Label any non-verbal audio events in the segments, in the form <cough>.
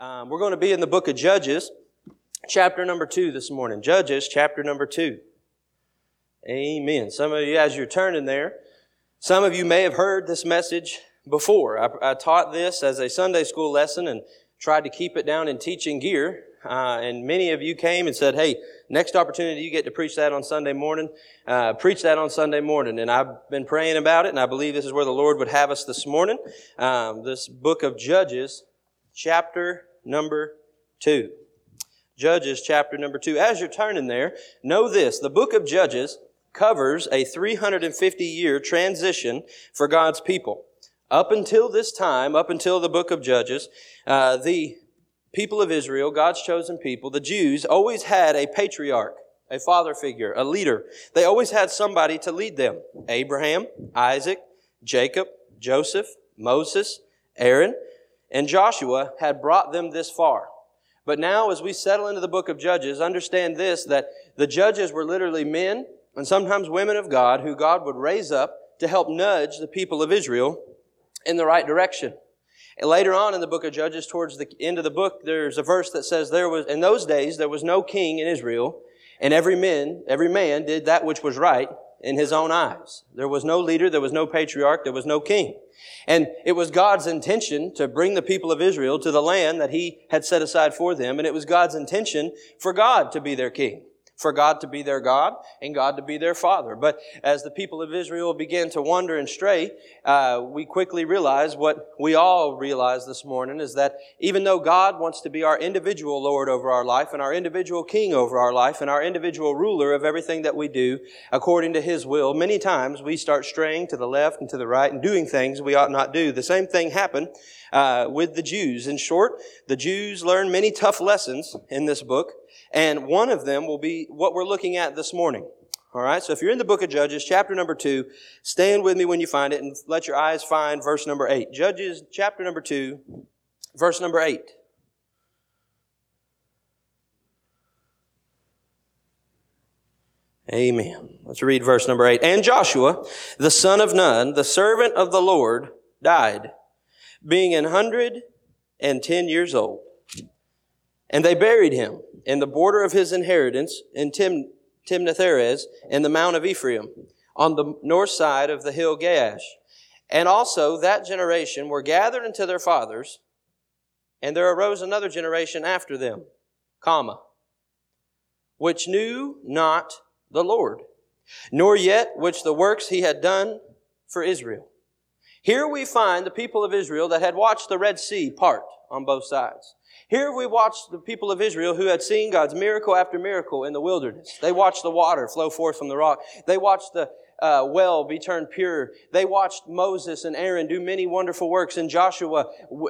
Um, we're going to be in the book of Judges, chapter number two this morning. Judges, chapter number two. Amen. Some of you, as you're turning there, some of you may have heard this message before. I, I taught this as a Sunday school lesson and tried to keep it down in teaching gear. Uh, and many of you came and said, "Hey, next opportunity you get to preach that on Sunday morning, uh, preach that on Sunday morning." And I've been praying about it, and I believe this is where the Lord would have us this morning. Um, this book of Judges, chapter number 2. Judges chapter number 2. As you're turning there, know this. The book of Judges covers a 350 year transition for God's people. Up until this time, up until the book of Judges, uh, the people of Israel, God's chosen people, the Jews, always had a patriarch, a father figure, a leader. They always had somebody to lead them. Abraham, Isaac, Jacob, Joseph, Moses, Aaron and Joshua had brought them this far. But now, as we settle into the book of Judges, understand this that the judges were literally men and sometimes women of God who God would raise up to help nudge the people of Israel in the right direction. And later on in the book of Judges, towards the end of the book, there's a verse that says there was, in those days, there was no king in Israel, and every man, every man did that which was right in his own eyes. There was no leader, there was no patriarch, there was no king. And it was God's intention to bring the people of Israel to the land that He had set aside for them, and it was God's intention for God to be their king for God to be their God and God to be their Father. But as the people of Israel began to wander and stray, uh, we quickly realize what we all realize this morning is that even though God wants to be our individual Lord over our life and our individual King over our life and our individual ruler of everything that we do according to His will, many times we start straying to the left and to the right and doing things we ought not do. The same thing happened uh, with the Jews. In short, the Jews learned many tough lessons in this book. And one of them will be what we're looking at this morning. All right, so if you're in the book of Judges, chapter number two, stand with me when you find it and let your eyes find verse number eight. Judges, chapter number two, verse number eight. Amen. Let's read verse number eight. And Joshua, the son of Nun, the servant of the Lord, died, being an hundred and ten years old. And they buried him in the border of his inheritance in Tim, Timnath in the Mount of Ephraim, on the north side of the hill Gaash. And also that generation were gathered unto their fathers, and there arose another generation after them, comma, which knew not the Lord, nor yet which the works he had done for Israel. Here we find the people of Israel that had watched the Red Sea part on both sides. Here we watched the people of Israel who had seen God's miracle after miracle in the wilderness. They watched the water flow forth from the rock. They watched the uh, well be turned pure. They watched Moses and Aaron do many wonderful works and Joshua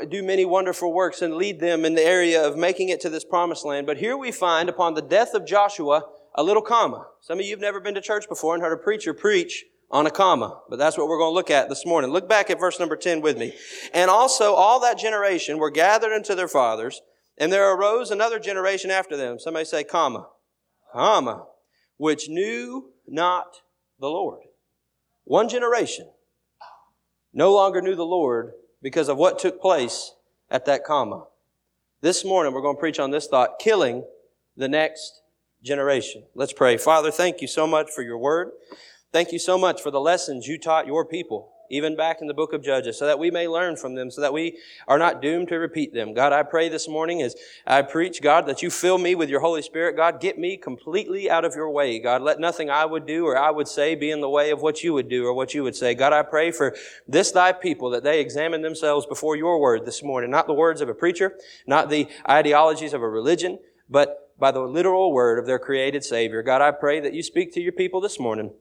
do many wonderful works and lead them in the area of making it to this promised land. But here we find upon the death of Joshua a little comma. Some of you have never been to church before and heard a preacher preach on a comma, but that's what we're going to look at this morning. Look back at verse number 10 with me. And also all that generation were gathered unto their fathers, and there arose another generation after them. Somebody say, comma, comma, which knew not the Lord. One generation no longer knew the Lord because of what took place at that comma. This morning we're going to preach on this thought, killing the next generation. Let's pray. Father, thank you so much for your word. Thank you so much for the lessons you taught your people even back in the book of Judges, so that we may learn from them, so that we are not doomed to repeat them. God, I pray this morning as I preach, God, that you fill me with your Holy Spirit. God, get me completely out of your way. God, let nothing I would do or I would say be in the way of what you would do or what you would say. God, I pray for this thy people that they examine themselves before your word this morning, not the words of a preacher, not the ideologies of a religion, but by the literal word of their created Savior. God, I pray that you speak to your people this morning.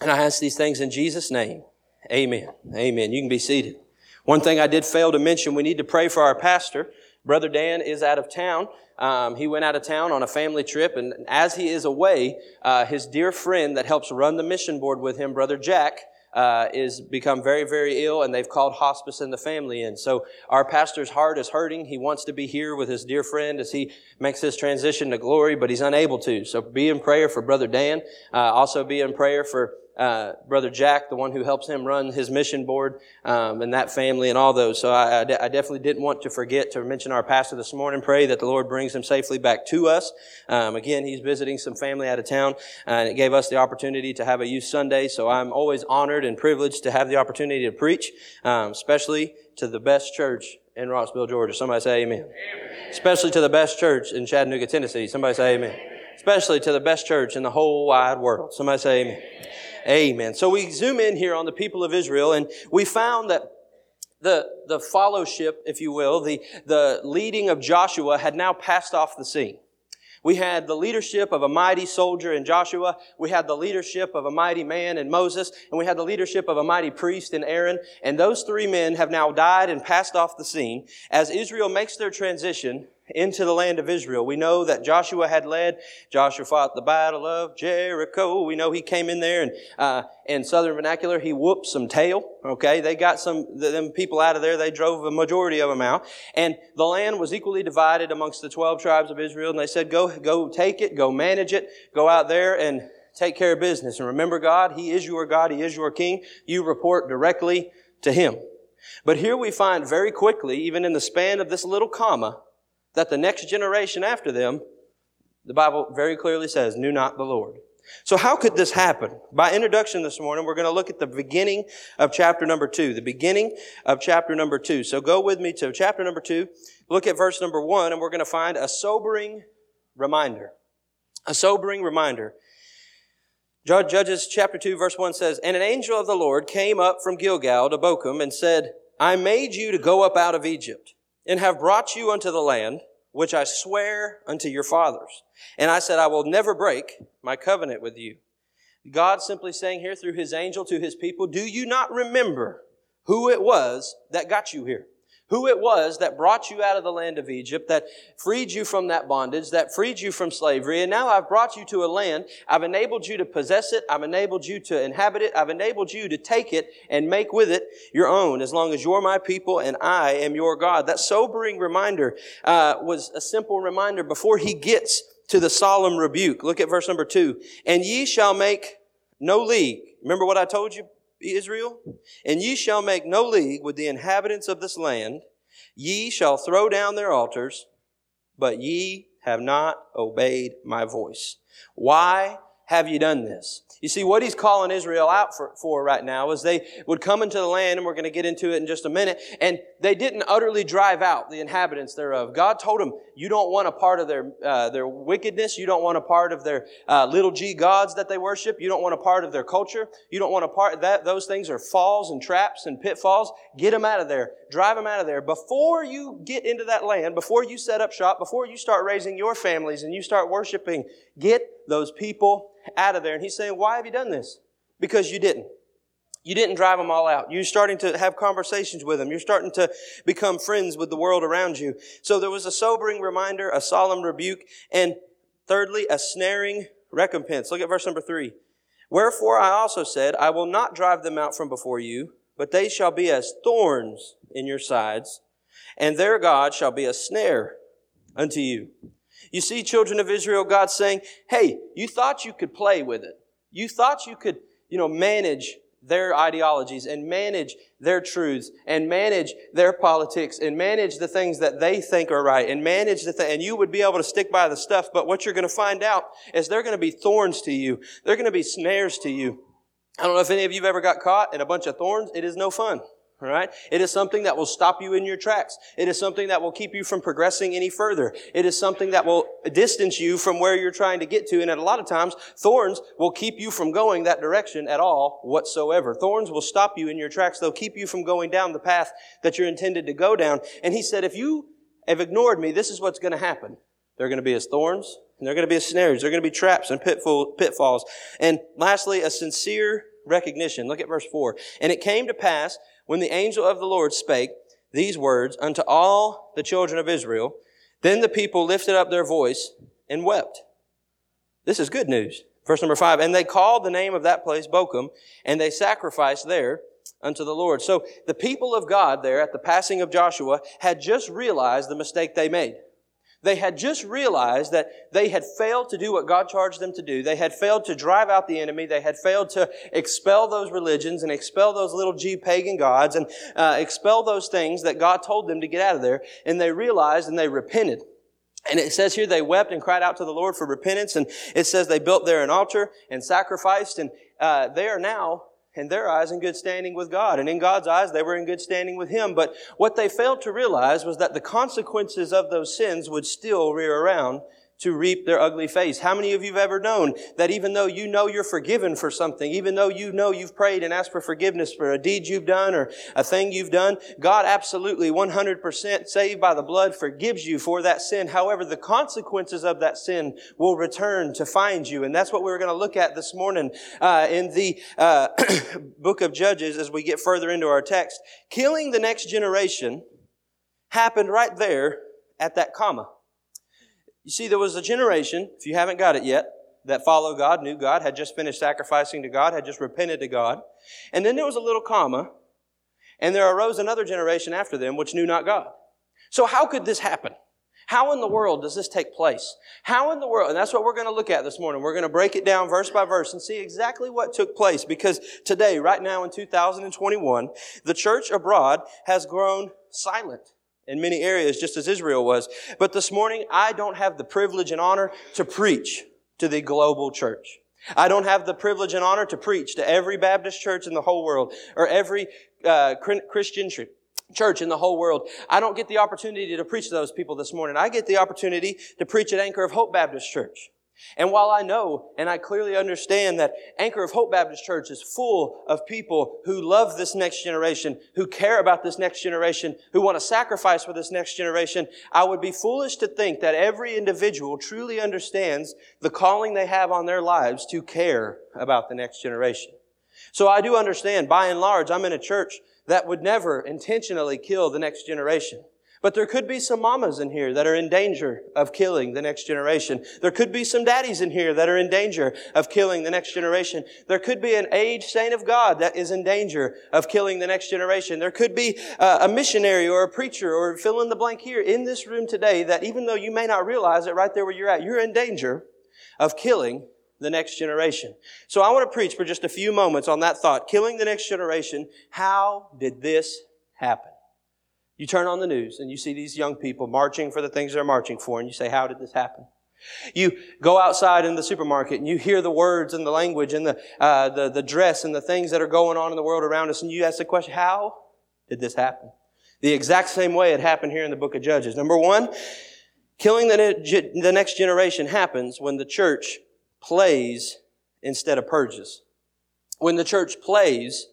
And I ask these things in Jesus' name. Amen. Amen. You can be seated. One thing I did fail to mention, we need to pray for our pastor. Brother Dan is out of town. Um, he went out of town on a family trip, and as he is away, uh, his dear friend that helps run the mission board with him, Brother Jack, uh, is become very, very ill, and they've called hospice and the family in. So our pastor's heart is hurting. He wants to be here with his dear friend as he makes his transition to glory, but he's unable to. So be in prayer for Brother Dan. Uh, also be in prayer for uh, Brother Jack, the one who helps him run his mission board, um, and that family and all those. So I, I, de- I, definitely didn't want to forget to mention our pastor this morning. Pray that the Lord brings him safely back to us. Um, again, he's visiting some family out of town, and it gave us the opportunity to have a youth Sunday. So I'm always honored and privileged to have the opportunity to preach, um, especially to the best church in Rossville, Georgia. Somebody say amen. amen. Especially to the best church in Chattanooga, Tennessee. Somebody say amen. Especially to the best church in the whole wide world. Somebody say amen. Amen. So we zoom in here on the people of Israel and we found that the, the fellowship, if you will, the, the leading of Joshua had now passed off the scene. We had the leadership of a mighty soldier in Joshua. We had the leadership of a mighty man in Moses. And we had the leadership of a mighty priest in Aaron. And those three men have now died and passed off the scene. As Israel makes their transition into the land of Israel. We know that Joshua had led. Joshua fought the battle of Jericho. We know he came in there and, uh, in southern vernacular, he whooped some tail. Okay. They got some, them people out of there. They drove a majority of them out. And the land was equally divided amongst the 12 tribes of Israel. And they said, go, go take it, go manage it, go out there and take care of business. And remember God, He is your God. He is your King. You report directly to Him. But here we find very quickly, even in the span of this little comma, that the next generation after them, the Bible very clearly says, knew not the Lord. So how could this happen? By introduction this morning, we're going to look at the beginning of chapter number two, the beginning of chapter number two. So go with me to chapter number two, look at verse number one, and we're going to find a sobering reminder. A sobering reminder. Judges chapter 2 verse 1 says, And an angel of the Lord came up from Gilgal to Bochim and said, I made you to go up out of Egypt and have brought you unto the land which I swear unto your fathers. And I said, I will never break my covenant with you. God simply saying here through his angel to his people, do you not remember who it was that got you here? Who it was that brought you out of the land of Egypt, that freed you from that bondage, that freed you from slavery. And now I've brought you to a land. I've enabled you to possess it. I've enabled you to inhabit it. I've enabled you to take it and make with it your own, as long as you're my people and I am your God. That sobering reminder uh, was a simple reminder before he gets to the solemn rebuke. Look at verse number two. And ye shall make no league. Remember what I told you Israel? And ye shall make no league with the inhabitants of this land. Ye shall throw down their altars, but ye have not obeyed my voice. Why have you done this? You see, what he's calling Israel out for, for, right now is they would come into the land, and we're going to get into it in just a minute, and they didn't utterly drive out the inhabitants thereof. God told them, you don't want a part of their, uh, their wickedness. You don't want a part of their uh, little g gods that they worship. You don't want a part of their culture. You don't want a part of that. Those things are falls and traps and pitfalls. Get them out of there. Drive them out of there. Before you get into that land, before you set up shop, before you start raising your families and you start worshiping, get those people out of there. And he's saying, why have you done this? Because you didn't. You didn't drive them all out. You're starting to have conversations with them. You're starting to become friends with the world around you. So there was a sobering reminder, a solemn rebuke, and thirdly, a snaring recompense. Look at verse number three. Wherefore I also said, I will not drive them out from before you, but they shall be as thorns in your sides, and their God shall be a snare unto you. You see, children of Israel, God saying, hey, you thought you could play with it. You thought you could, you know, manage their ideologies and manage their truths and manage their politics and manage the things that they think are right and manage the thing. And you would be able to stick by the stuff. But what you're going to find out is they're going to be thorns to you. They're going to be snares to you. I don't know if any of you have ever got caught in a bunch of thorns. It is no fun. All right? It is something that will stop you in your tracks. It is something that will keep you from progressing any further. It is something that will distance you from where you're trying to get to. And at a lot of times, thorns will keep you from going that direction at all whatsoever. Thorns will stop you in your tracks. They'll keep you from going down the path that you're intended to go down. And he said, if you have ignored me, this is what's going to happen. They're going to be as thorns, and they're going to be as snares. They're going to be traps and pitfalls. And lastly, a sincere recognition. Look at verse 4. And it came to pass when the angel of the Lord spake these words unto all the children of Israel, then the people lifted up their voice and wept. This is good news. Verse number five, and they called the name of that place Bochim, and they sacrificed there unto the Lord. So the people of God there at the passing of Joshua had just realized the mistake they made. They had just realized that they had failed to do what God charged them to do. They had failed to drive out the enemy. They had failed to expel those religions and expel those little G pagan gods and uh, expel those things that God told them to get out of there. And they realized and they repented. And it says here they wept and cried out to the Lord for repentance. And it says they built there an altar and sacrificed. And uh, they are now in their eyes in good standing with God. And in God's eyes, they were in good standing with Him. But what they failed to realize was that the consequences of those sins would still rear around to reap their ugly face. How many of you have ever known that even though you know you're forgiven for something, even though you know you've prayed and asked for forgiveness for a deed you've done or a thing you've done, God absolutely 100% saved by the blood forgives you for that sin. However, the consequences of that sin will return to find you. And that's what we're going to look at this morning uh, in the uh, <clears throat> book of Judges as we get further into our text. Killing the next generation happened right there at that comma. You see, there was a generation, if you haven't got it yet, that followed God, knew God, had just finished sacrificing to God, had just repented to God. And then there was a little comma, and there arose another generation after them which knew not God. So how could this happen? How in the world does this take place? How in the world? And that's what we're going to look at this morning. We're going to break it down verse by verse and see exactly what took place because today, right now in 2021, the church abroad has grown silent in many areas, just as Israel was. But this morning, I don't have the privilege and honor to preach to the global church. I don't have the privilege and honor to preach to every Baptist church in the whole world or every uh, Christian church in the whole world. I don't get the opportunity to preach to those people this morning. I get the opportunity to preach at Anchor of Hope Baptist Church. And while I know and I clearly understand that Anchor of Hope Baptist Church is full of people who love this next generation, who care about this next generation, who want to sacrifice for this next generation, I would be foolish to think that every individual truly understands the calling they have on their lives to care about the next generation. So I do understand, by and large, I'm in a church that would never intentionally kill the next generation. But there could be some mamas in here that are in danger of killing the next generation. There could be some daddies in here that are in danger of killing the next generation. There could be an aged saint of God that is in danger of killing the next generation. There could be uh, a missionary or a preacher or fill in the blank here in this room today that even though you may not realize it right there where you're at, you're in danger of killing the next generation. So I want to preach for just a few moments on that thought. Killing the next generation. How did this happen? You turn on the news and you see these young people marching for the things they're marching for, and you say, How did this happen? You go outside in the supermarket and you hear the words and the language and the, uh, the, the dress and the things that are going on in the world around us, and you ask the question, How did this happen? The exact same way it happened here in the book of Judges. Number one, killing the, the next generation happens when the church plays instead of purges. When the church plays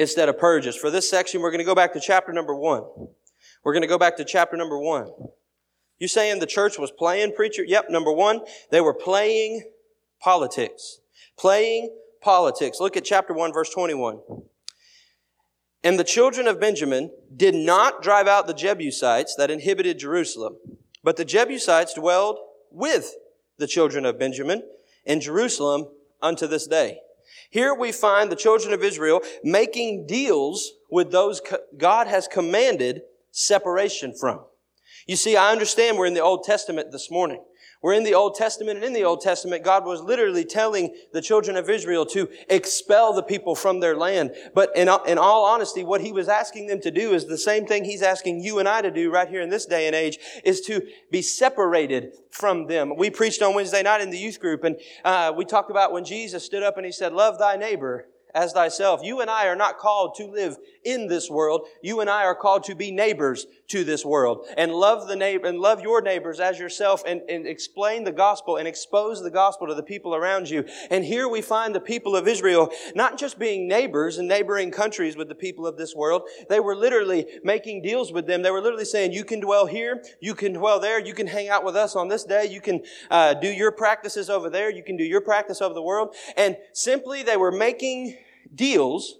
instead of purges. For this section, we're going to go back to chapter number one. We're going to go back to chapter number one. You saying the church was playing preacher? Yep. Number one, they were playing politics. Playing politics. Look at chapter one, verse 21. And the children of Benjamin did not drive out the Jebusites that inhibited Jerusalem, but the Jebusites dwelled with the children of Benjamin in Jerusalem unto this day. Here we find the children of Israel making deals with those God has commanded separation from. You see, I understand we're in the Old Testament this morning. We're in the Old Testament, and in the Old Testament, God was literally telling the children of Israel to expel the people from their land. But in, in all honesty, what He was asking them to do is the same thing He's asking you and I to do right here in this day and age, is to be separated from them. We preached on Wednesday night in the youth group, and uh, we talked about when Jesus stood up and He said, love thy neighbor as thyself. You and I are not called to live in this world. You and I are called to be neighbors to this world and love the neighbor and love your neighbors as yourself and, and explain the gospel and expose the gospel to the people around you. And here we find the people of Israel not just being neighbors in neighboring countries with the people of this world. They were literally making deals with them. They were literally saying, you can dwell here, you can dwell there, you can hang out with us on this day, you can uh, do your practices over there, you can do your practice over the world. And simply they were making deals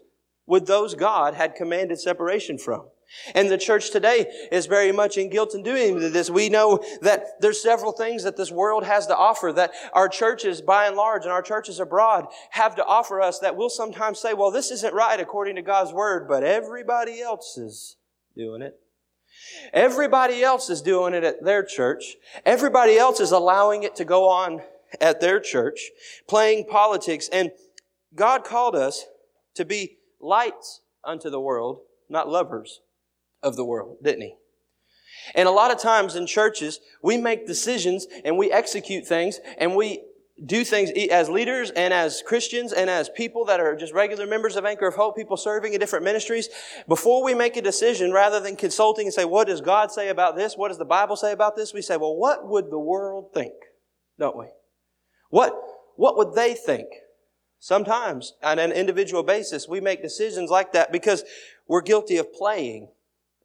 with those God had commanded separation from. And the church today is very much in guilt in doing this. We know that there's several things that this world has to offer that our churches, by and large, and our churches abroad have to offer us that we'll sometimes say, well, this isn't right according to God's word, but everybody else is doing it. Everybody else is doing it at their church. Everybody else is allowing it to go on at their church, playing politics. And God called us to be lights unto the world, not lovers of the world, didn't He? And a lot of times in churches, we make decisions and we execute things and we do things as leaders and as Christians and as people that are just regular members of Anchor of Hope, people serving in different ministries, before we make a decision, rather than consulting and say, what does God say about this? What does the Bible say about this? We say, well, what would the world think? Don't we? What, what would they think? Sometimes on an individual basis, we make decisions like that because we're guilty of playing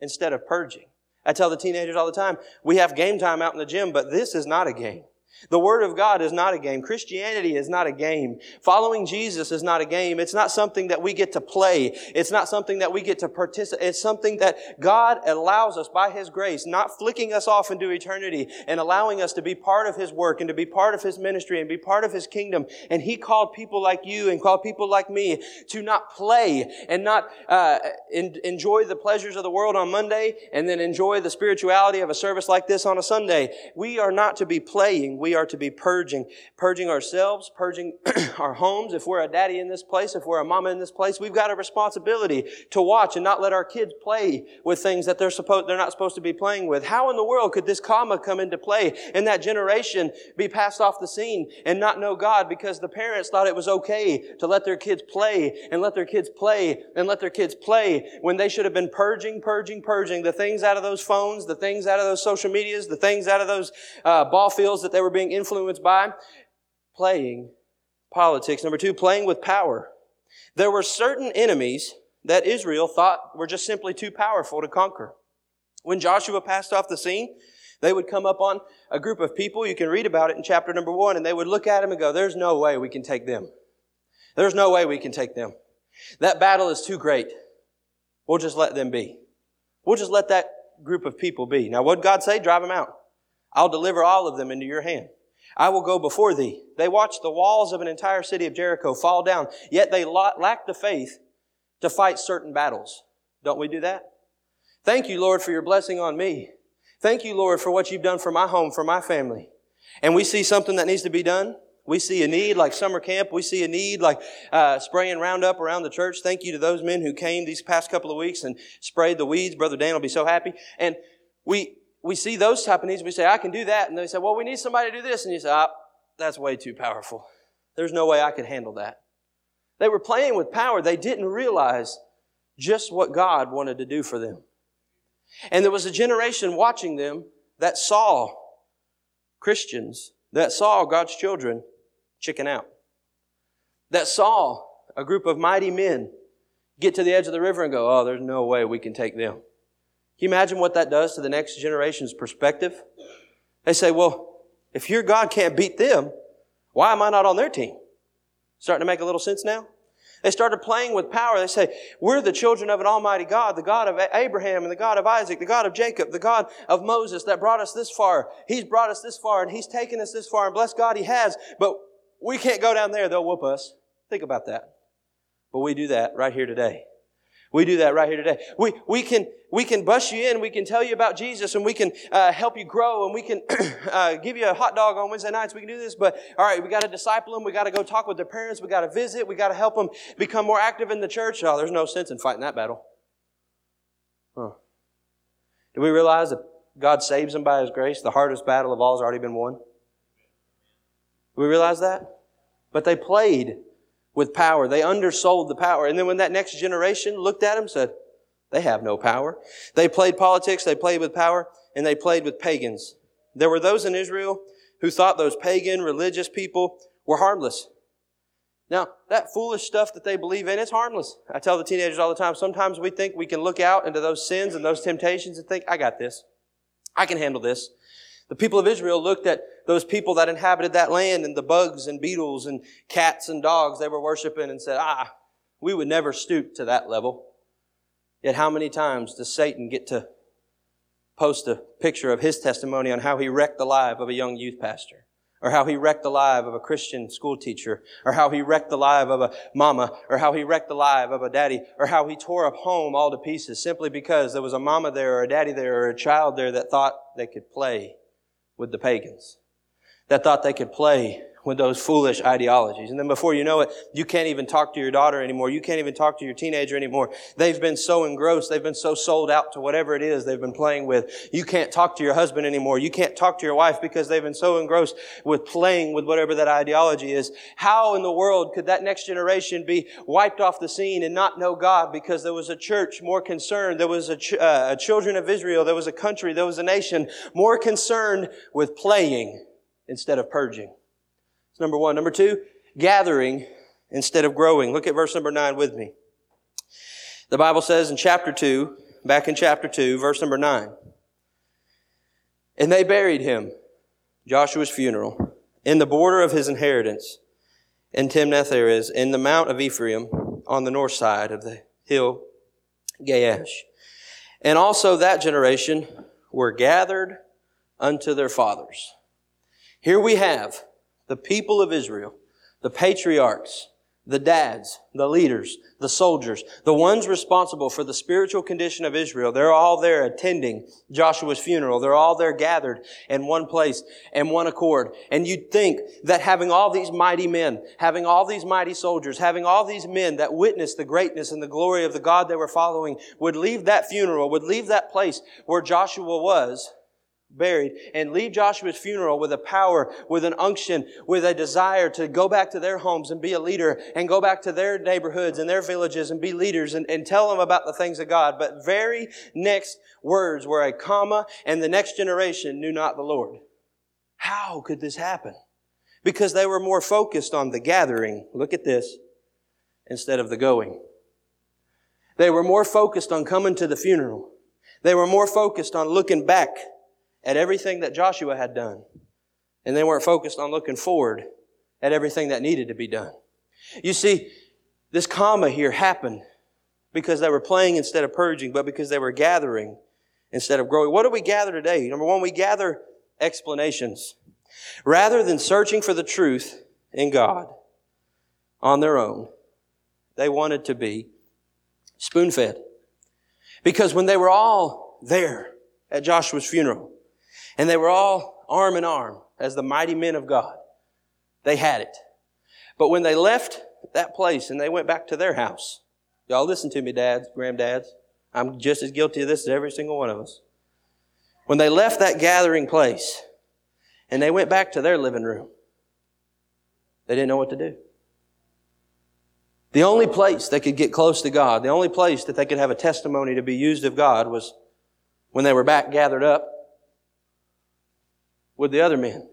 instead of purging. I tell the teenagers all the time, we have game time out in the gym, but this is not a game. The Word of God is not a game. Christianity is not a game. Following Jesus is not a game. It's not something that we get to play. It's not something that we get to participate. It's something that God allows us by His grace, not flicking us off into eternity and allowing us to be part of His work and to be part of His ministry and be part of His kingdom. And He called people like you and called people like me to not play and not uh, in, enjoy the pleasures of the world on Monday and then enjoy the spirituality of a service like this on a Sunday. We are not to be playing we are to be purging, purging ourselves, purging <clears throat> our homes. If we're a daddy in this place, if we're a mama in this place, we've got a responsibility to watch and not let our kids play with things that they're supposed, they're not supposed to be playing with. How in the world could this comma come into play and that generation be passed off the scene and not know God because the parents thought it was okay to let their kids play and let their kids play and let their kids play when they should have been purging, purging, purging the things out of those phones, the things out of those social medias, the things out of those uh, ball fields that they were being influenced by? Playing politics. Number two, playing with power. There were certain enemies that Israel thought were just simply too powerful to conquer. When Joshua passed off the scene, they would come up on a group of people. You can read about it in chapter number one, and they would look at him and go, There's no way we can take them. There's no way we can take them. That battle is too great. We'll just let them be. We'll just let that group of people be. Now, what God say? Drive them out. I'll deliver all of them into your hand. I will go before thee. They watched the walls of an entire city of Jericho fall down, yet they lacked the faith to fight certain battles. Don't we do that? Thank you, Lord, for your blessing on me. Thank you, Lord, for what you've done for my home, for my family. And we see something that needs to be done. We see a need like summer camp. We see a need like uh, spraying Roundup around the church. Thank you to those men who came these past couple of weeks and sprayed the weeds. Brother Dan will be so happy. And we we see those type of needs. We say, I can do that. And they say, well, we need somebody to do this. And you say, ah, that's way too powerful. There's no way I could handle that. They were playing with power. They didn't realize just what God wanted to do for them. And there was a generation watching them that saw Christians, that saw God's children chicken out, that saw a group of mighty men get to the edge of the river and go, oh, there's no way we can take them. Can you imagine what that does to the next generation's perspective? They say, well, if your God can't beat them, why am I not on their team? Starting to make a little sense now? They started playing with power. They say, we're the children of an almighty God, the God of Abraham and the God of Isaac, the God of Jacob, the God of Moses that brought us this far. He's brought us this far and He's taken us this far and bless God He has, but we can't go down there. They'll whoop us. Think about that. But we do that right here today. We do that right here today. We, we can, we can bust you in. We can tell you about Jesus and we can uh, help you grow and we can <clears throat> uh, give you a hot dog on Wednesday nights. We can do this, but all right, we got to disciple them. We got to go talk with their parents. We got to visit. We got to help them become more active in the church. Oh, there's no sense in fighting that battle. Huh. Do we realize that God saves them by His grace? The hardest battle of all has already been won. Do we realize that? But they played with power. They undersold the power. And then when that next generation looked at them, said, they have no power. They played politics, they played with power, and they played with pagans. There were those in Israel who thought those pagan religious people were harmless. Now, that foolish stuff that they believe in, it's harmless. I tell the teenagers all the time, sometimes we think we can look out into those sins and those temptations and think, I got this. I can handle this. The people of Israel looked at those people that inhabited that land and the bugs and beetles and cats and dogs they were worshiping and said, ah, we would never stoop to that level. Yet how many times does Satan get to post a picture of his testimony on how he wrecked the life of a young youth pastor? Or how he wrecked the life of a Christian school teacher, or how he wrecked the life of a mama, or how he wrecked the life of a daddy, or how he tore a home all to pieces simply because there was a mama there, or a daddy there, or a child there that thought they could play with the pagans, that thought they could play with those foolish ideologies. And then before you know it, you can't even talk to your daughter anymore. You can't even talk to your teenager anymore. They've been so engrossed. They've been so sold out to whatever it is they've been playing with. You can't talk to your husband anymore. You can't talk to your wife because they've been so engrossed with playing with whatever that ideology is. How in the world could that next generation be wiped off the scene and not know God because there was a church more concerned. There was a, ch- uh, a children of Israel. There was a country. There was a nation more concerned with playing instead of purging. That's number one. Number two, gathering instead of growing. Look at verse number nine with me. The Bible says in chapter two, back in chapter two, verse number nine, and they buried him, Joshua's funeral, in the border of his inheritance in Timnath Heres, in the mount of Ephraim, on the north side of the hill Gaash. And also that generation were gathered unto their fathers. Here we have the people of Israel, the patriarchs, the dads, the leaders, the soldiers, the ones responsible for the spiritual condition of Israel, they're all there attending Joshua's funeral. They're all there gathered in one place in one accord. And you'd think that having all these mighty men, having all these mighty soldiers, having all these men that witnessed the greatness and the glory of the God they were following would leave that funeral, would leave that place where Joshua was buried and leave Joshua's funeral with a power, with an unction, with a desire to go back to their homes and be a leader and go back to their neighborhoods and their villages and be leaders and, and tell them about the things of God. But very next words were a comma and the next generation knew not the Lord. How could this happen? Because they were more focused on the gathering. Look at this. Instead of the going. They were more focused on coming to the funeral. They were more focused on looking back at everything that Joshua had done. And they weren't focused on looking forward at everything that needed to be done. You see, this comma here happened because they were playing instead of purging, but because they were gathering instead of growing. What do we gather today? Number one, we gather explanations. Rather than searching for the truth in God on their own, they wanted to be spoon fed. Because when they were all there at Joshua's funeral, and they were all arm in arm as the mighty men of God. They had it. But when they left that place and they went back to their house, y'all listen to me, dads, granddads. I'm just as guilty of this as every single one of us. When they left that gathering place and they went back to their living room, they didn't know what to do. The only place they could get close to God, the only place that they could have a testimony to be used of God was when they were back gathered up with the other men.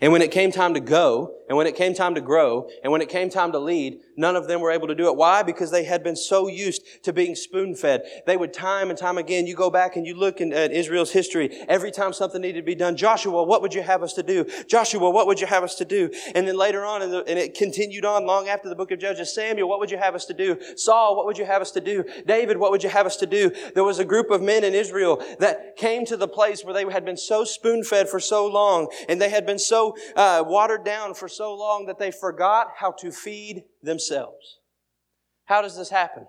And when it came time to go, and when it came time to grow, and when it came time to lead, none of them were able to do it. Why? Because they had been so used to being spoon fed. They would time and time again, you go back and you look in, at Israel's history, every time something needed to be done, Joshua, what would you have us to do? Joshua, what would you have us to do? And then later on, the, and it continued on long after the book of Judges, Samuel, what would you have us to do? Saul, what would you have us to do? David, what would you have us to do? There was a group of men in Israel that came to the place where they had been so spoon fed for so long, and they had been so uh, watered down for so long that they forgot how to feed themselves. How does this happen?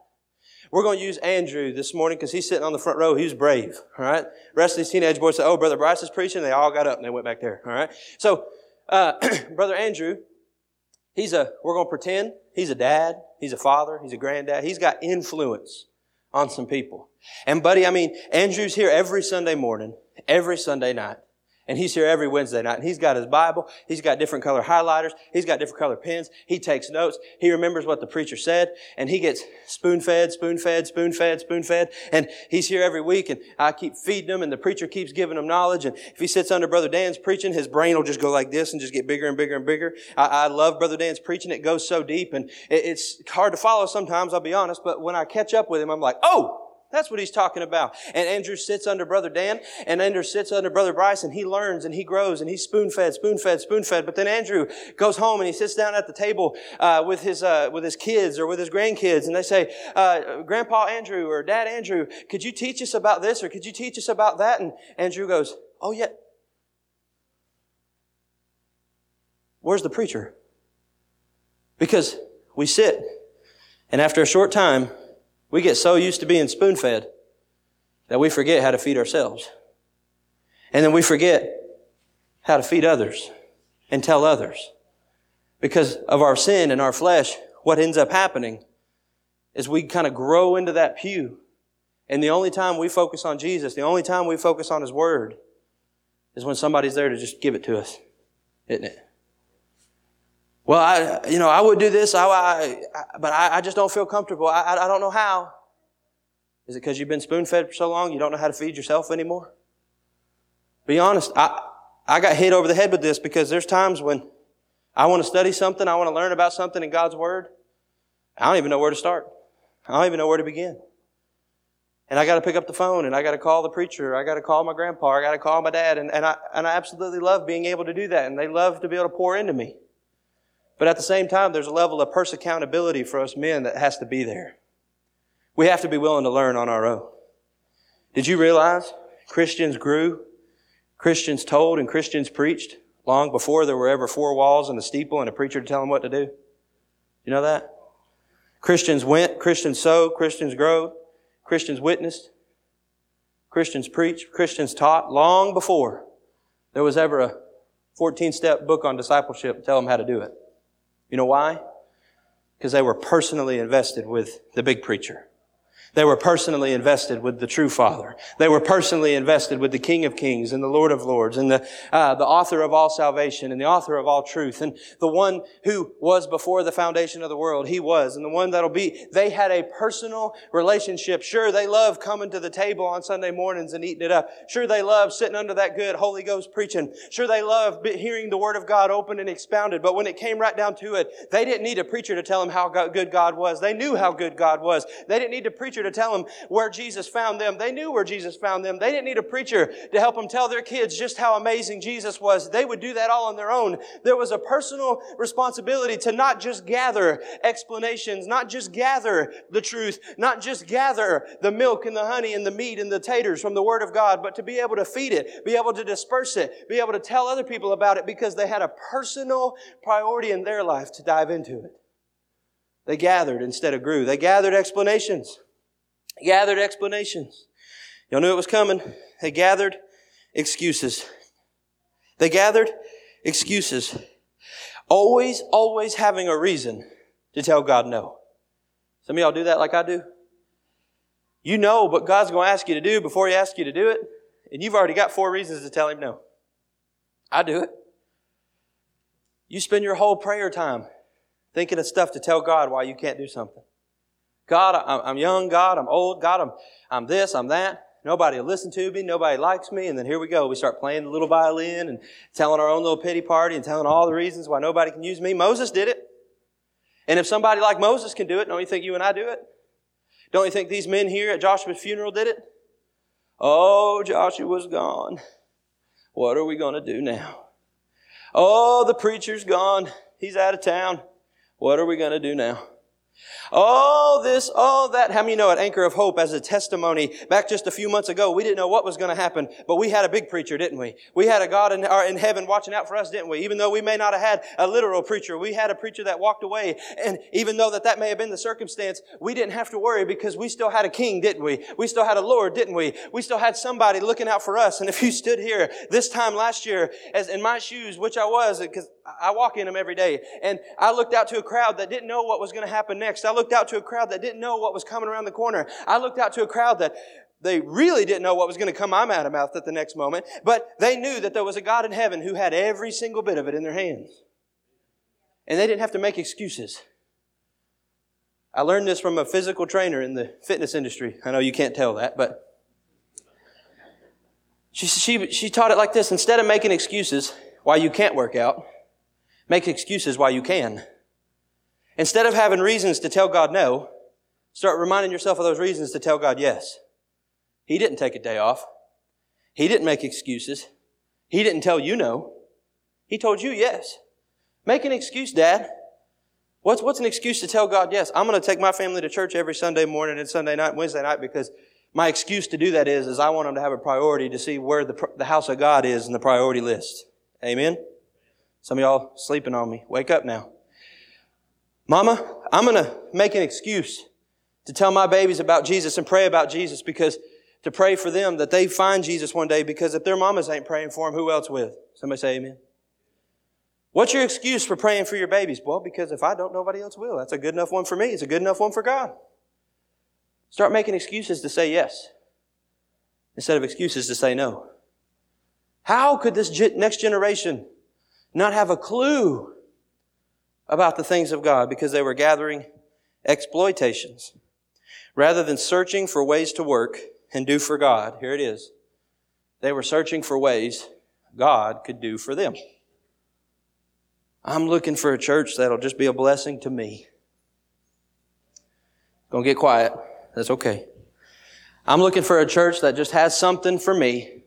We're going to use Andrew this morning because he's sitting on the front row. He's brave. All right. The rest of these teenage boys said, "Oh, brother Bryce is preaching." They all got up and they went back there. All right. So, uh, <clears throat> brother Andrew, he's a. We're going to pretend he's a dad. He's a father. He's a granddad. He's got influence on some people. And buddy, I mean, Andrew's here every Sunday morning, every Sunday night. And he's here every Wednesday night. And he's got his Bible. He's got different color highlighters. He's got different color pens. He takes notes. He remembers what the preacher said. And he gets spoon fed, spoon fed, spoon fed, spoon fed. And he's here every week. And I keep feeding him. And the preacher keeps giving him knowledge. And if he sits under Brother Dan's preaching, his brain will just go like this and just get bigger and bigger and bigger. I, I love Brother Dan's preaching. It goes so deep. And it, it's hard to follow sometimes, I'll be honest. But when I catch up with him, I'm like, oh! That's what he's talking about. And Andrew sits under Brother Dan, and Andrew sits under Brother Bryce, and he learns and he grows and he's spoon fed, spoon fed, spoon fed. But then Andrew goes home and he sits down at the table uh, with his uh, with his kids or with his grandkids, and they say, uh, "Grandpa Andrew or Dad Andrew, could you teach us about this or could you teach us about that?" And Andrew goes, "Oh yeah." Where's the preacher? Because we sit, and after a short time, we get so used to being spoon fed that we forget how to feed ourselves. And then we forget how to feed others and tell others. Because of our sin and our flesh, what ends up happening is we kind of grow into that pew. And the only time we focus on Jesus, the only time we focus on His Word, is when somebody's there to just give it to us, isn't it? Well, I, you know, I would do this, I, I, but I, I, just don't feel comfortable. I, I don't know how. Is it because you've been spoon fed for so long you don't know how to feed yourself anymore? Be honest. I, I got hit over the head with this because there's times when I want to study something, I want to learn about something in God's Word. I don't even know where to start. I don't even know where to begin. And I got to pick up the phone and I got to call the preacher. I got to call my grandpa. I got to call my dad. And, and, I, and I absolutely love being able to do that. And they love to be able to pour into me. But at the same time, there's a level of purse accountability for us men that has to be there. We have to be willing to learn on our own. Did you realize Christians grew, Christians told, and Christians preached long before there were ever four walls and a steeple and a preacher to tell them what to do? You know that? Christians went, Christians sowed, Christians grow, Christians witnessed, Christians preached, Christians taught long before there was ever a 14 step book on discipleship to tell them how to do it. You know why? Because they were personally invested with the big preacher. They were personally invested with the true Father. They were personally invested with the King of Kings and the Lord of Lords and the, uh, the author of all salvation and the author of all truth and the one who was before the foundation of the world. He was. And the one that'll be. They had a personal relationship. Sure, they love coming to the table on Sunday mornings and eating it up. Sure, they love sitting under that good Holy Ghost preaching. Sure, they love hearing the Word of God open and expounded. But when it came right down to it, they didn't need a preacher to tell them how good God was. They knew how good God was. They didn't need a preacher to tell them where Jesus found them. They knew where Jesus found them. They didn't need a preacher to help them tell their kids just how amazing Jesus was. They would do that all on their own. There was a personal responsibility to not just gather explanations, not just gather the truth, not just gather the milk and the honey and the meat and the taters from the Word of God, but to be able to feed it, be able to disperse it, be able to tell other people about it because they had a personal priority in their life to dive into it. They gathered instead of grew. They gathered explanations. Gathered explanations. Y'all knew it was coming. They gathered excuses. They gathered excuses. Always, always having a reason to tell God no. Some of y'all do that like I do. You know what God's going to ask you to do before He asks you to do it, and you've already got four reasons to tell Him no. I do it. You spend your whole prayer time thinking of stuff to tell God why you can't do something. God, I'm young. God, I'm old. God, I'm, I'm this, I'm that. Nobody will listen to me. Nobody likes me. And then here we go. We start playing the little violin and telling our own little pity party and telling all the reasons why nobody can use me. Moses did it. And if somebody like Moses can do it, don't you think you and I do it? Don't you think these men here at Joshua's funeral did it? Oh, Joshua's gone. What are we going to do now? Oh, the preacher's gone. He's out of town. What are we going to do now? All this, all that. How many know at Anchor of Hope as a testimony? Back just a few months ago, we didn't know what was going to happen, but we had a big preacher, didn't we? We had a God in, uh, in heaven watching out for us, didn't we? Even though we may not have had a literal preacher, we had a preacher that walked away. And even though that that may have been the circumstance, we didn't have to worry because we still had a king, didn't we? We still had a Lord, didn't we? We still had somebody looking out for us. And if you stood here this time last year as in my shoes, which I was, because I walk in them every day, and I looked out to a crowd that didn't know what was going to happen next. I looked out to a crowd that didn't know what was coming around the corner. I looked out to a crowd that they really didn't know what was going to come out of mouth at the next moment, but they knew that there was a God in heaven who had every single bit of it in their hands. And they didn't have to make excuses. I learned this from a physical trainer in the fitness industry. I know you can't tell that, but she, she, she taught it like this. Instead of making excuses why you can't work out, make excuses why you can. Instead of having reasons to tell God no, start reminding yourself of those reasons to tell God yes. He didn't take a day off. He didn't make excuses. He didn't tell you no. He told you yes. Make an excuse, Dad. What's, what's an excuse to tell God yes? I'm going to take my family to church every Sunday morning and Sunday night, Wednesday night because my excuse to do that is, is I want them to have a priority to see where the, the house of God is in the priority list. Amen? Some of y'all sleeping on me. Wake up now. Mama, I'm going to make an excuse to tell my babies about Jesus and pray about Jesus because to pray for them that they find Jesus one day because if their mamas ain't praying for them, who else with? Somebody say amen. What's your excuse for praying for your babies? Well, because if I don't, nobody else will. That's a good enough one for me. It's a good enough one for God. Start making excuses to say yes instead of excuses to say no. How could this next generation not have a clue about the things of God because they were gathering exploitations rather than searching for ways to work and do for God? Here it is. They were searching for ways God could do for them. I'm looking for a church that'll just be a blessing to me. Gonna get quiet. That's okay. I'm looking for a church that just has something for me.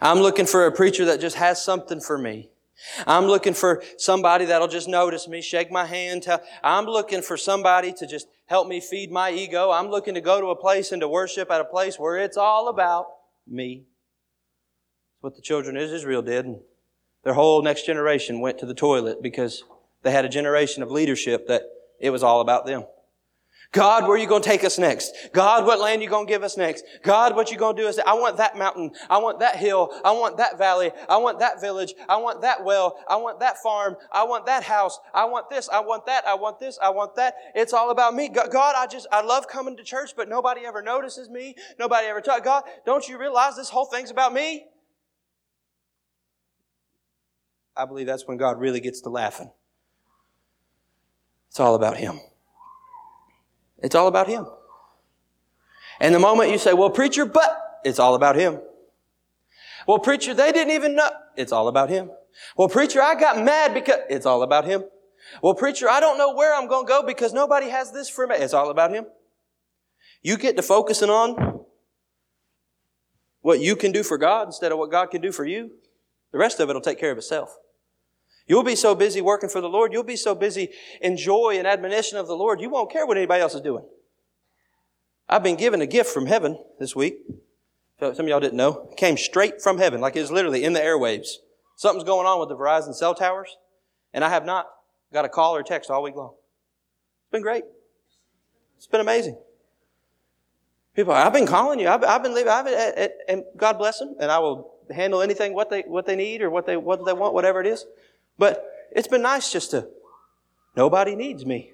I'm looking for a preacher that just has something for me. I'm looking for somebody that'll just notice me, shake my hand. Tell, I'm looking for somebody to just help me feed my ego. I'm looking to go to a place and to worship at a place where it's all about me. That's what the children of Israel did. Their whole next generation went to the toilet because they had a generation of leadership that it was all about them. God, where are you going to take us next? God, what land are you going to give us next? God, what you going to do is, I want that mountain. I want that hill. I want that valley. I want that village. I want that well. I want that farm. I want that house. I want this. I want that. I want this. I want that. It's all about me. God, I just, I love coming to church, but nobody ever notices me. Nobody ever talks. God, don't you realize this whole thing's about me? I believe that's when God really gets to laughing. It's all about Him. It's all about Him. And the moment you say, well, preacher, but it's all about Him. Well, preacher, they didn't even know. It's all about Him. Well, preacher, I got mad because it's all about Him. Well, preacher, I don't know where I'm going to go because nobody has this for me. It's all about Him. You get to focusing on what you can do for God instead of what God can do for you. The rest of it will take care of itself. You'll be so busy working for the Lord. You'll be so busy in joy and admonition of the Lord. You won't care what anybody else is doing. I've been given a gift from heaven this week. Some of y'all didn't know. It came straight from heaven, like it was literally in the airwaves. Something's going on with the Verizon cell towers, and I have not got a call or text all week long. It's been great. It's been amazing. People, I've been calling you. I've, I've been leaving. I've, been, and God bless them, and I will handle anything what they what they need or what they what they want, whatever it is. But it's been nice just to, nobody needs me.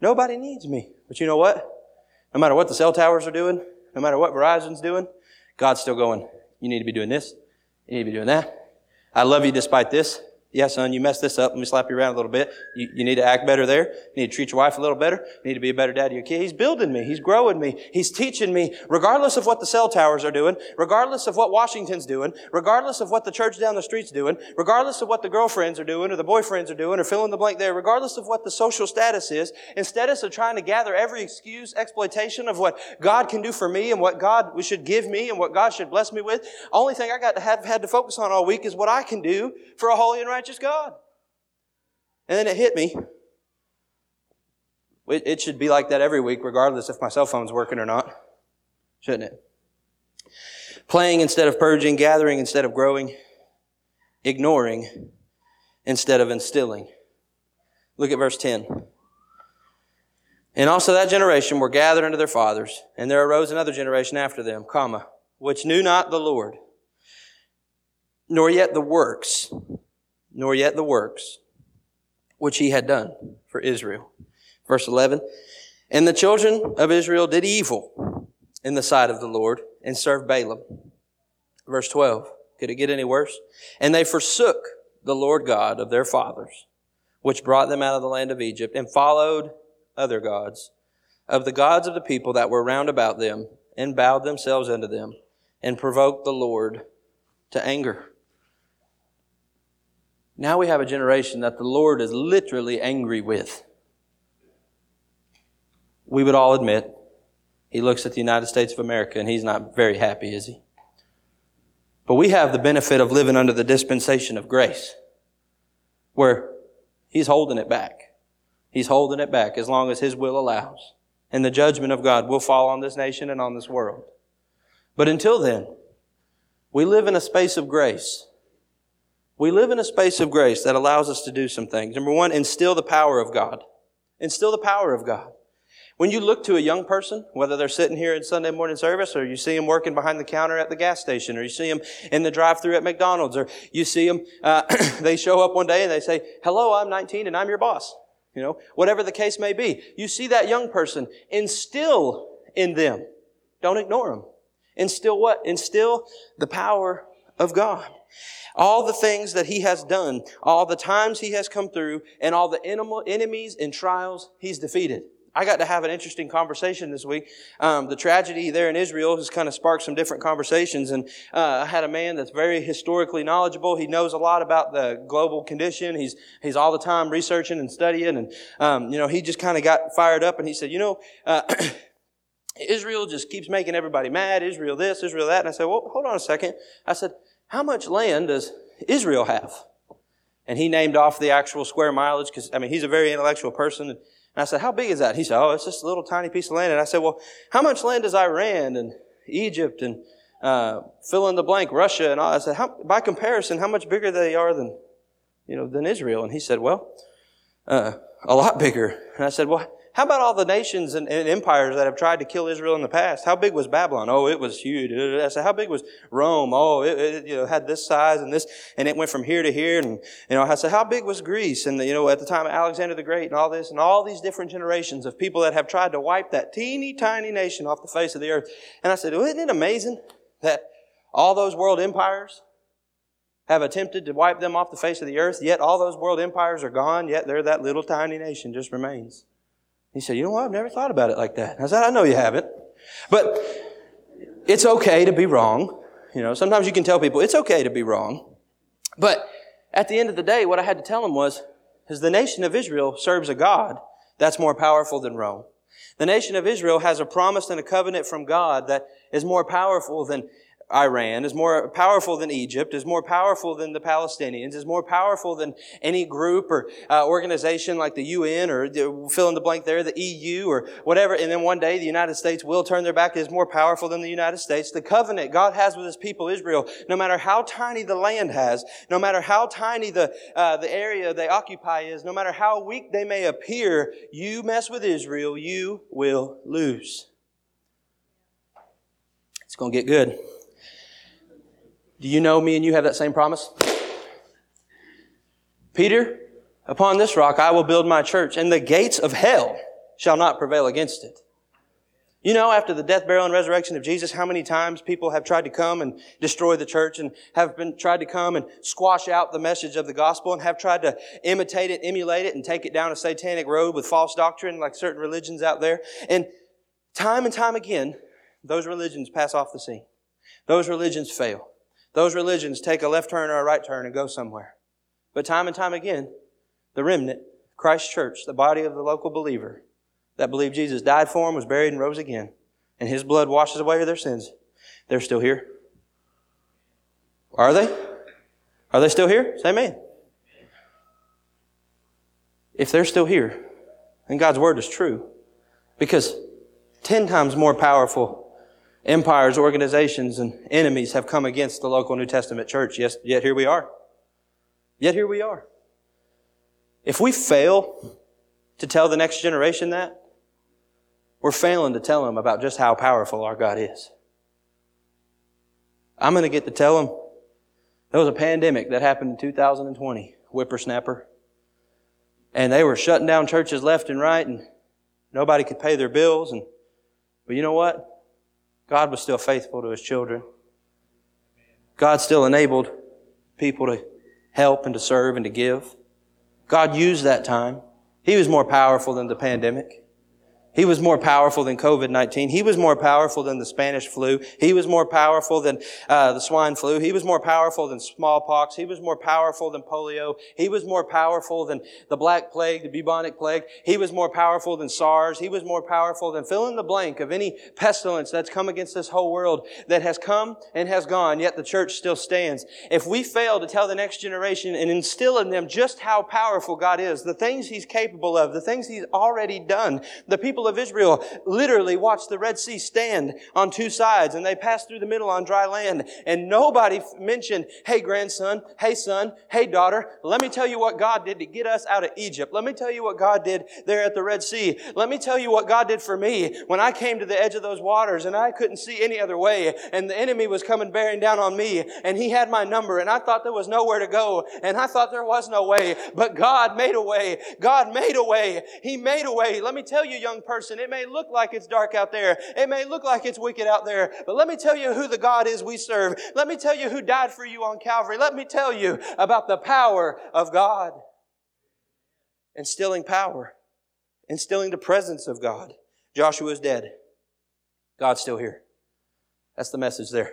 Nobody needs me. But you know what? No matter what the cell towers are doing, no matter what Verizon's doing, God's still going, you need to be doing this. You need to be doing that. I love you despite this yeah, son, you messed this up. Let me slap you around a little bit. You, you need to act better there. You need to treat your wife a little better. You need to be a better dad to your kid. He's building me. He's growing me. He's teaching me, regardless of what the cell towers are doing, regardless of what Washington's doing, regardless of what the church down the street's doing, regardless of what the girlfriends are doing or the boyfriends are doing or fill in the blank there, regardless of what the social status is, instead of trying to gather every excuse, exploitation of what God can do for me and what God should give me and what God should bless me with, only thing I got to have had to focus on all week is what I can do for a holy and righteous God. And then it hit me. It should be like that every week, regardless if my cell phone's working or not. Shouldn't it? Playing instead of purging, gathering instead of growing, ignoring instead of instilling. Look at verse 10. And also that generation were gathered unto their fathers, and there arose another generation after them, comma, which knew not the Lord, nor yet the works nor yet the works which he had done for Israel. Verse 11. And the children of Israel did evil in the sight of the Lord and served Baalim. Verse 12. Could it get any worse? And they forsook the Lord God of their fathers, which brought them out of the land of Egypt, and followed other gods, of the gods of the people that were round about them, and bowed themselves unto them, and provoked the Lord to anger. Now we have a generation that the Lord is literally angry with. We would all admit, he looks at the United States of America and he's not very happy, is he? But we have the benefit of living under the dispensation of grace, where he's holding it back. He's holding it back as long as his will allows. And the judgment of God will fall on this nation and on this world. But until then, we live in a space of grace We live in a space of grace that allows us to do some things. Number one, instill the power of God. Instill the power of God. When you look to a young person, whether they're sitting here in Sunday morning service, or you see them working behind the counter at the gas station, or you see them in the drive-through at McDonald's, or you see them, uh, <clears throat> they show up one day and they say, "Hello, I'm 19 and I'm your boss." You know, whatever the case may be, you see that young person, instill in them. Don't ignore them. Instill what? Instill the power of God. All the things that he has done, all the times he has come through, and all the enemies and trials he's defeated. I got to have an interesting conversation this week. Um, the tragedy there in Israel has kind of sparked some different conversations, and uh, I had a man that's very historically knowledgeable. He knows a lot about the global condition. He's he's all the time researching and studying, and um, you know he just kind of got fired up, and he said, you know. Uh, <clears throat> Israel just keeps making everybody mad. Israel this, Israel that. And I said, well, hold on a second. I said, how much land does Israel have? And he named off the actual square mileage because, I mean, he's a very intellectual person. And I said, how big is that? He said, oh, it's just a little tiny piece of land. And I said, well, how much land does Iran and Egypt and uh, fill in the blank, Russia and all? I said, how, by comparison, how much bigger they are than, you know, than Israel? And he said, well, uh, a lot bigger. And I said, well, how about all the nations and, and, empires that have tried to kill Israel in the past? How big was Babylon? Oh, it was huge. I said, how big was Rome? Oh, it, it you know, had this size and this, and it went from here to here. And, you know, I said, how big was Greece? And, you know, at the time of Alexander the Great and all this, and all these different generations of people that have tried to wipe that teeny tiny nation off the face of the earth. And I said, well, isn't it amazing that all those world empires have attempted to wipe them off the face of the earth, yet all those world empires are gone, yet there that little tiny nation just remains. He said, You know what? I've never thought about it like that. I said, I know you haven't. But it's okay to be wrong. You know, sometimes you can tell people it's okay to be wrong. But at the end of the day, what I had to tell him was, is the nation of Israel serves a God that's more powerful than Rome. The nation of Israel has a promise and a covenant from God that is more powerful than Iran, is more powerful than Egypt, is more powerful than the Palestinians, is more powerful than any group or uh, organization like the UN or the, fill in the blank there, the EU or whatever. And then one day the United States will turn their back, is more powerful than the United States. The covenant God has with His people Israel, no matter how tiny the land has, no matter how tiny the, uh, the area they occupy is, no matter how weak they may appear, you mess with Israel, you will lose. It's going to get good. Do you know me and you have that same promise? Peter, upon this rock I will build my church, and the gates of hell shall not prevail against it. You know, after the death, burial, and resurrection of Jesus, how many times people have tried to come and destroy the church and have been tried to come and squash out the message of the gospel and have tried to imitate it, emulate it, and take it down a satanic road with false doctrine like certain religions out there. And time and time again, those religions pass off the scene. Those religions fail. Those religions take a left turn or a right turn and go somewhere. But time and time again, the remnant, Christ Church, the body of the local believer that believed Jesus died for them, was buried, and rose again, and his blood washes away their sins, they're still here. Are they? Are they still here? Say amen. If they're still here, then God's word is true. Because ten times more powerful empires, organizations, and enemies have come against the local New Testament church. Yes, yet here we are. Yet here we are. If we fail to tell the next generation that, we're failing to tell them about just how powerful our God is. I'm going to get to tell them there was a pandemic that happened in 2020, whippersnapper. And they were shutting down churches left and right, and nobody could pay their bills. And, but you know what? God was still faithful to his children. God still enabled people to help and to serve and to give. God used that time. He was more powerful than the pandemic. He was more powerful than COVID-19. He was more powerful than the Spanish flu. He was more powerful than uh, the swine flu. He was more powerful than smallpox. He was more powerful than polio. He was more powerful than the black plague, the bubonic plague. He was more powerful than SARS. He was more powerful than fill in the blank of any pestilence that's come against this whole world that has come and has gone, yet the church still stands. If we fail to tell the next generation and instill in them just how powerful God is, the things He's capable of, the things He's already done, the people people of Israel literally watched the Red Sea stand on two sides and they passed through the middle on dry land and nobody mentioned, hey grandson, hey son, hey daughter, let me tell you what God did to get us out of Egypt. Let me tell you what God did there at the Red Sea. Let me tell you what God did for me when I came to the edge of those waters and I couldn't see any other way and the enemy was coming bearing down on me and he had my number and I thought there was nowhere to go and I thought there was no way, but God made a way. God made a way. He made a way. Let me tell you, young person, it may look like it's dark out there. It may look like it's wicked out there, but let me tell you who the God is we serve. Let me tell you who died for you on Calvary. Let me tell you about the power of God. Instilling power. Instilling the presence of God. Joshua is dead. God's still here. That's the message there.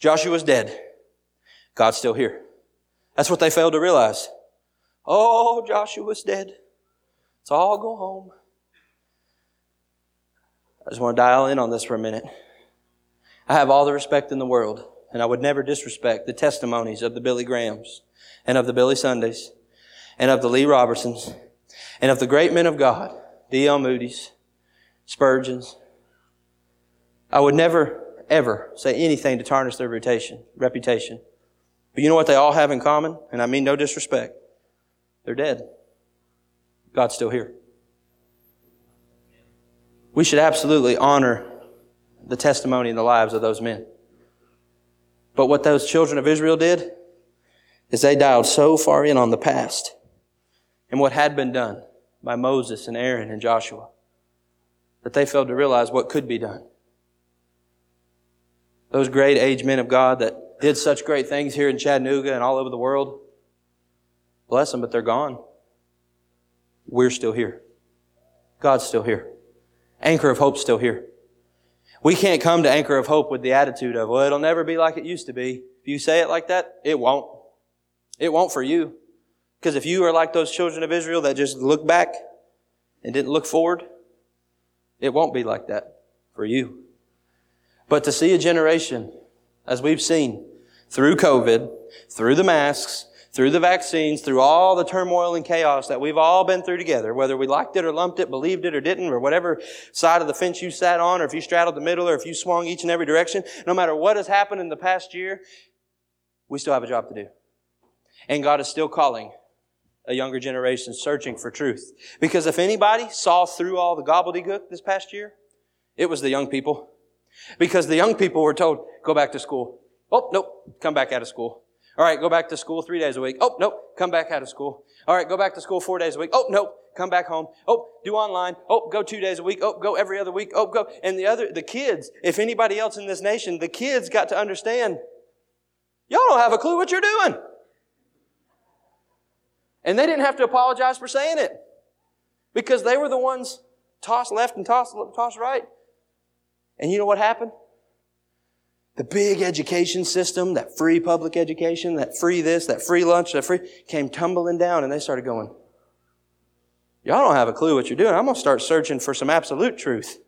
Joshua's dead. God's still here. That's what they failed to realize. Oh, Joshua's dead. Let's all go home. I just want to dial in on this for a minute. I have all the respect in the world, and I would never disrespect the testimonies of the Billy Grahams and of the Billy Sundays and of the Lee Robersons and of the great men of God, D.L. Moody's, Spurgeon's. I would never, ever say anything to tarnish their reputation. reputation. But you know what they all have in common? And I mean no disrespect. They're dead. God's still here. We should absolutely honor the testimony and the lives of those men. But what those children of Israel did is they dialed so far in on the past and what had been done by Moses and Aaron and Joshua that they failed to realize what could be done. Those great age men of God that did such great things here in Chattanooga and all over the world, bless them, but they're gone. We're still here. God's still here. Anchor of Hope's still here. We can't come to Anchor of Hope with the attitude of, well, it'll never be like it used to be. If you say it like that, it won't. It won't for you. Because if you are like those children of Israel that just look back and didn't look forward, it won't be like that for you. But to see a generation, as we've seen, through COVID, through the masks, through the vaccines, through all the turmoil and chaos that we've all been through together, whether we liked it or lumped it, believed it or didn't, or whatever side of the fence you sat on, or if you straddled the middle, or if you swung each and every direction, no matter what has happened in the past year, we still have a job to do. And God is still calling a younger generation searching for truth. Because if anybody saw through all the gobbledygook this past year, it was the young people. Because the young people were told, go back to school. Oh, nope, come back out of school. All right, go back to school three days a week. Oh, nope, come back out of school. All right, go back to school four days a week. Oh, nope, come back home. Oh, do online. Oh, go two days a week. Oh, go every other week. Oh, go. And the other, the kids, if anybody else in this nation, the kids got to understand, y'all don't have a clue what you're doing. And they didn't have to apologize for saying it because they were the ones tossed left and tossed, tossed right. And you know what happened? The big education system, that free public education, that free this, that free lunch, that free, came tumbling down and they started going, Y'all don't have a clue what you're doing. I'm going to start searching for some absolute truth.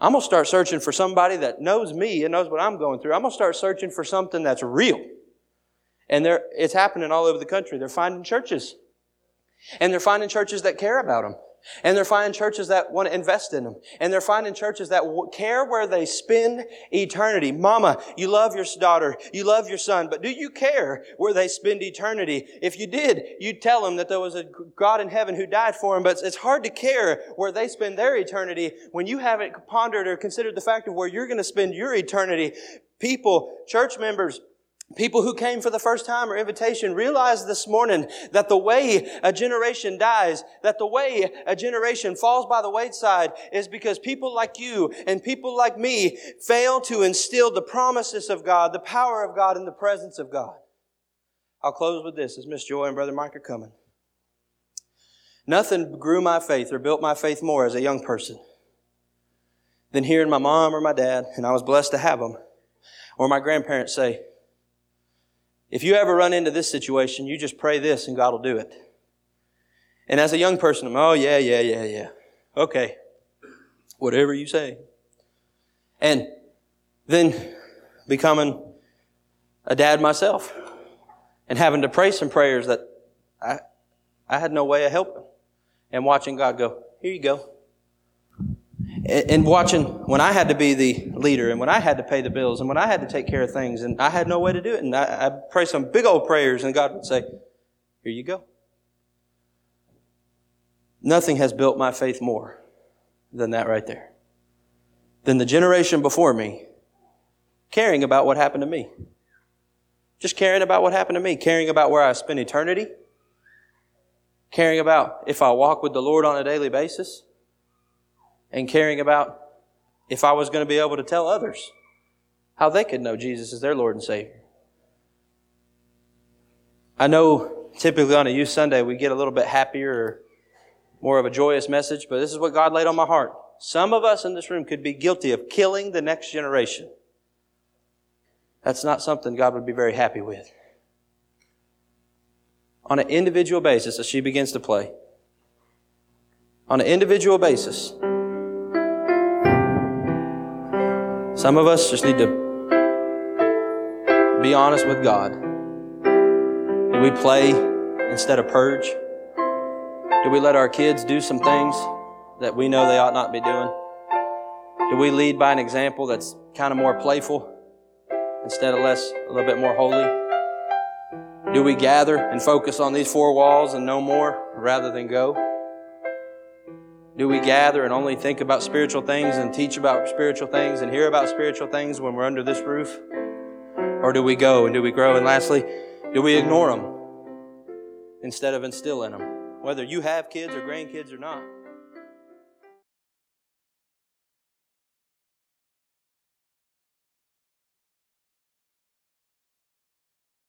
I'm going to start searching for somebody that knows me and knows what I'm going through. I'm going to start searching for something that's real. And it's happening all over the country. They're finding churches. And they're finding churches that care about them. And they're finding churches that want to invest in them. And they're finding churches that care where they spend eternity. Mama, you love your daughter. You love your son. But do you care where they spend eternity? If you did, you'd tell them that there was a God in heaven who died for them. But it's hard to care where they spend their eternity when you haven't pondered or considered the fact of where you're going to spend your eternity. People, church members, People who came for the first time or invitation realize this morning that the way a generation dies, that the way a generation falls by the wayside is because people like you and people like me fail to instill the promises of God, the power of God, and the presence of God. I'll close with this as Miss Joy and Brother Mike are coming. Nothing grew my faith or built my faith more as a young person than hearing my mom or my dad, and I was blessed to have them, or my grandparents say, if you ever run into this situation, you just pray this and God will do it. And as a young person, I'm, oh, yeah, yeah, yeah, yeah. Okay. Whatever you say. And then becoming a dad myself and having to pray some prayers that I, I had no way of helping and watching God go, here you go. And watching when I had to be the leader and when I had to pay the bills and when I had to take care of things and I had no way to do it. And I, I pray some big old prayers and God would say, here you go. Nothing has built my faith more than that right there. Than the generation before me caring about what happened to me. Just caring about what happened to me, caring about where I spend eternity, caring about if I walk with the Lord on a daily basis, and caring about if I was going to be able to tell others how they could know Jesus as their Lord and Savior. I know typically on a youth Sunday we get a little bit happier or more of a joyous message, but this is what God laid on my heart. Some of us in this room could be guilty of killing the next generation. That's not something God would be very happy with. On an individual basis, as she begins to play, on an individual basis, some of us just need to be honest with God. Do we play instead of purge? Do we let our kids do some things that we know they ought not be doing? Do we lead by an example that's kind of more playful? instead of less, a little bit more holy? Do we gather and focus on these four walls and no more rather than go? Do we gather and only think about spiritual things and teach about spiritual things and hear about spiritual things when we're under this roof? Or do we go and do we grow? And lastly, do we ignore them instead of instilling them? Whether you have kids or grandkids or not.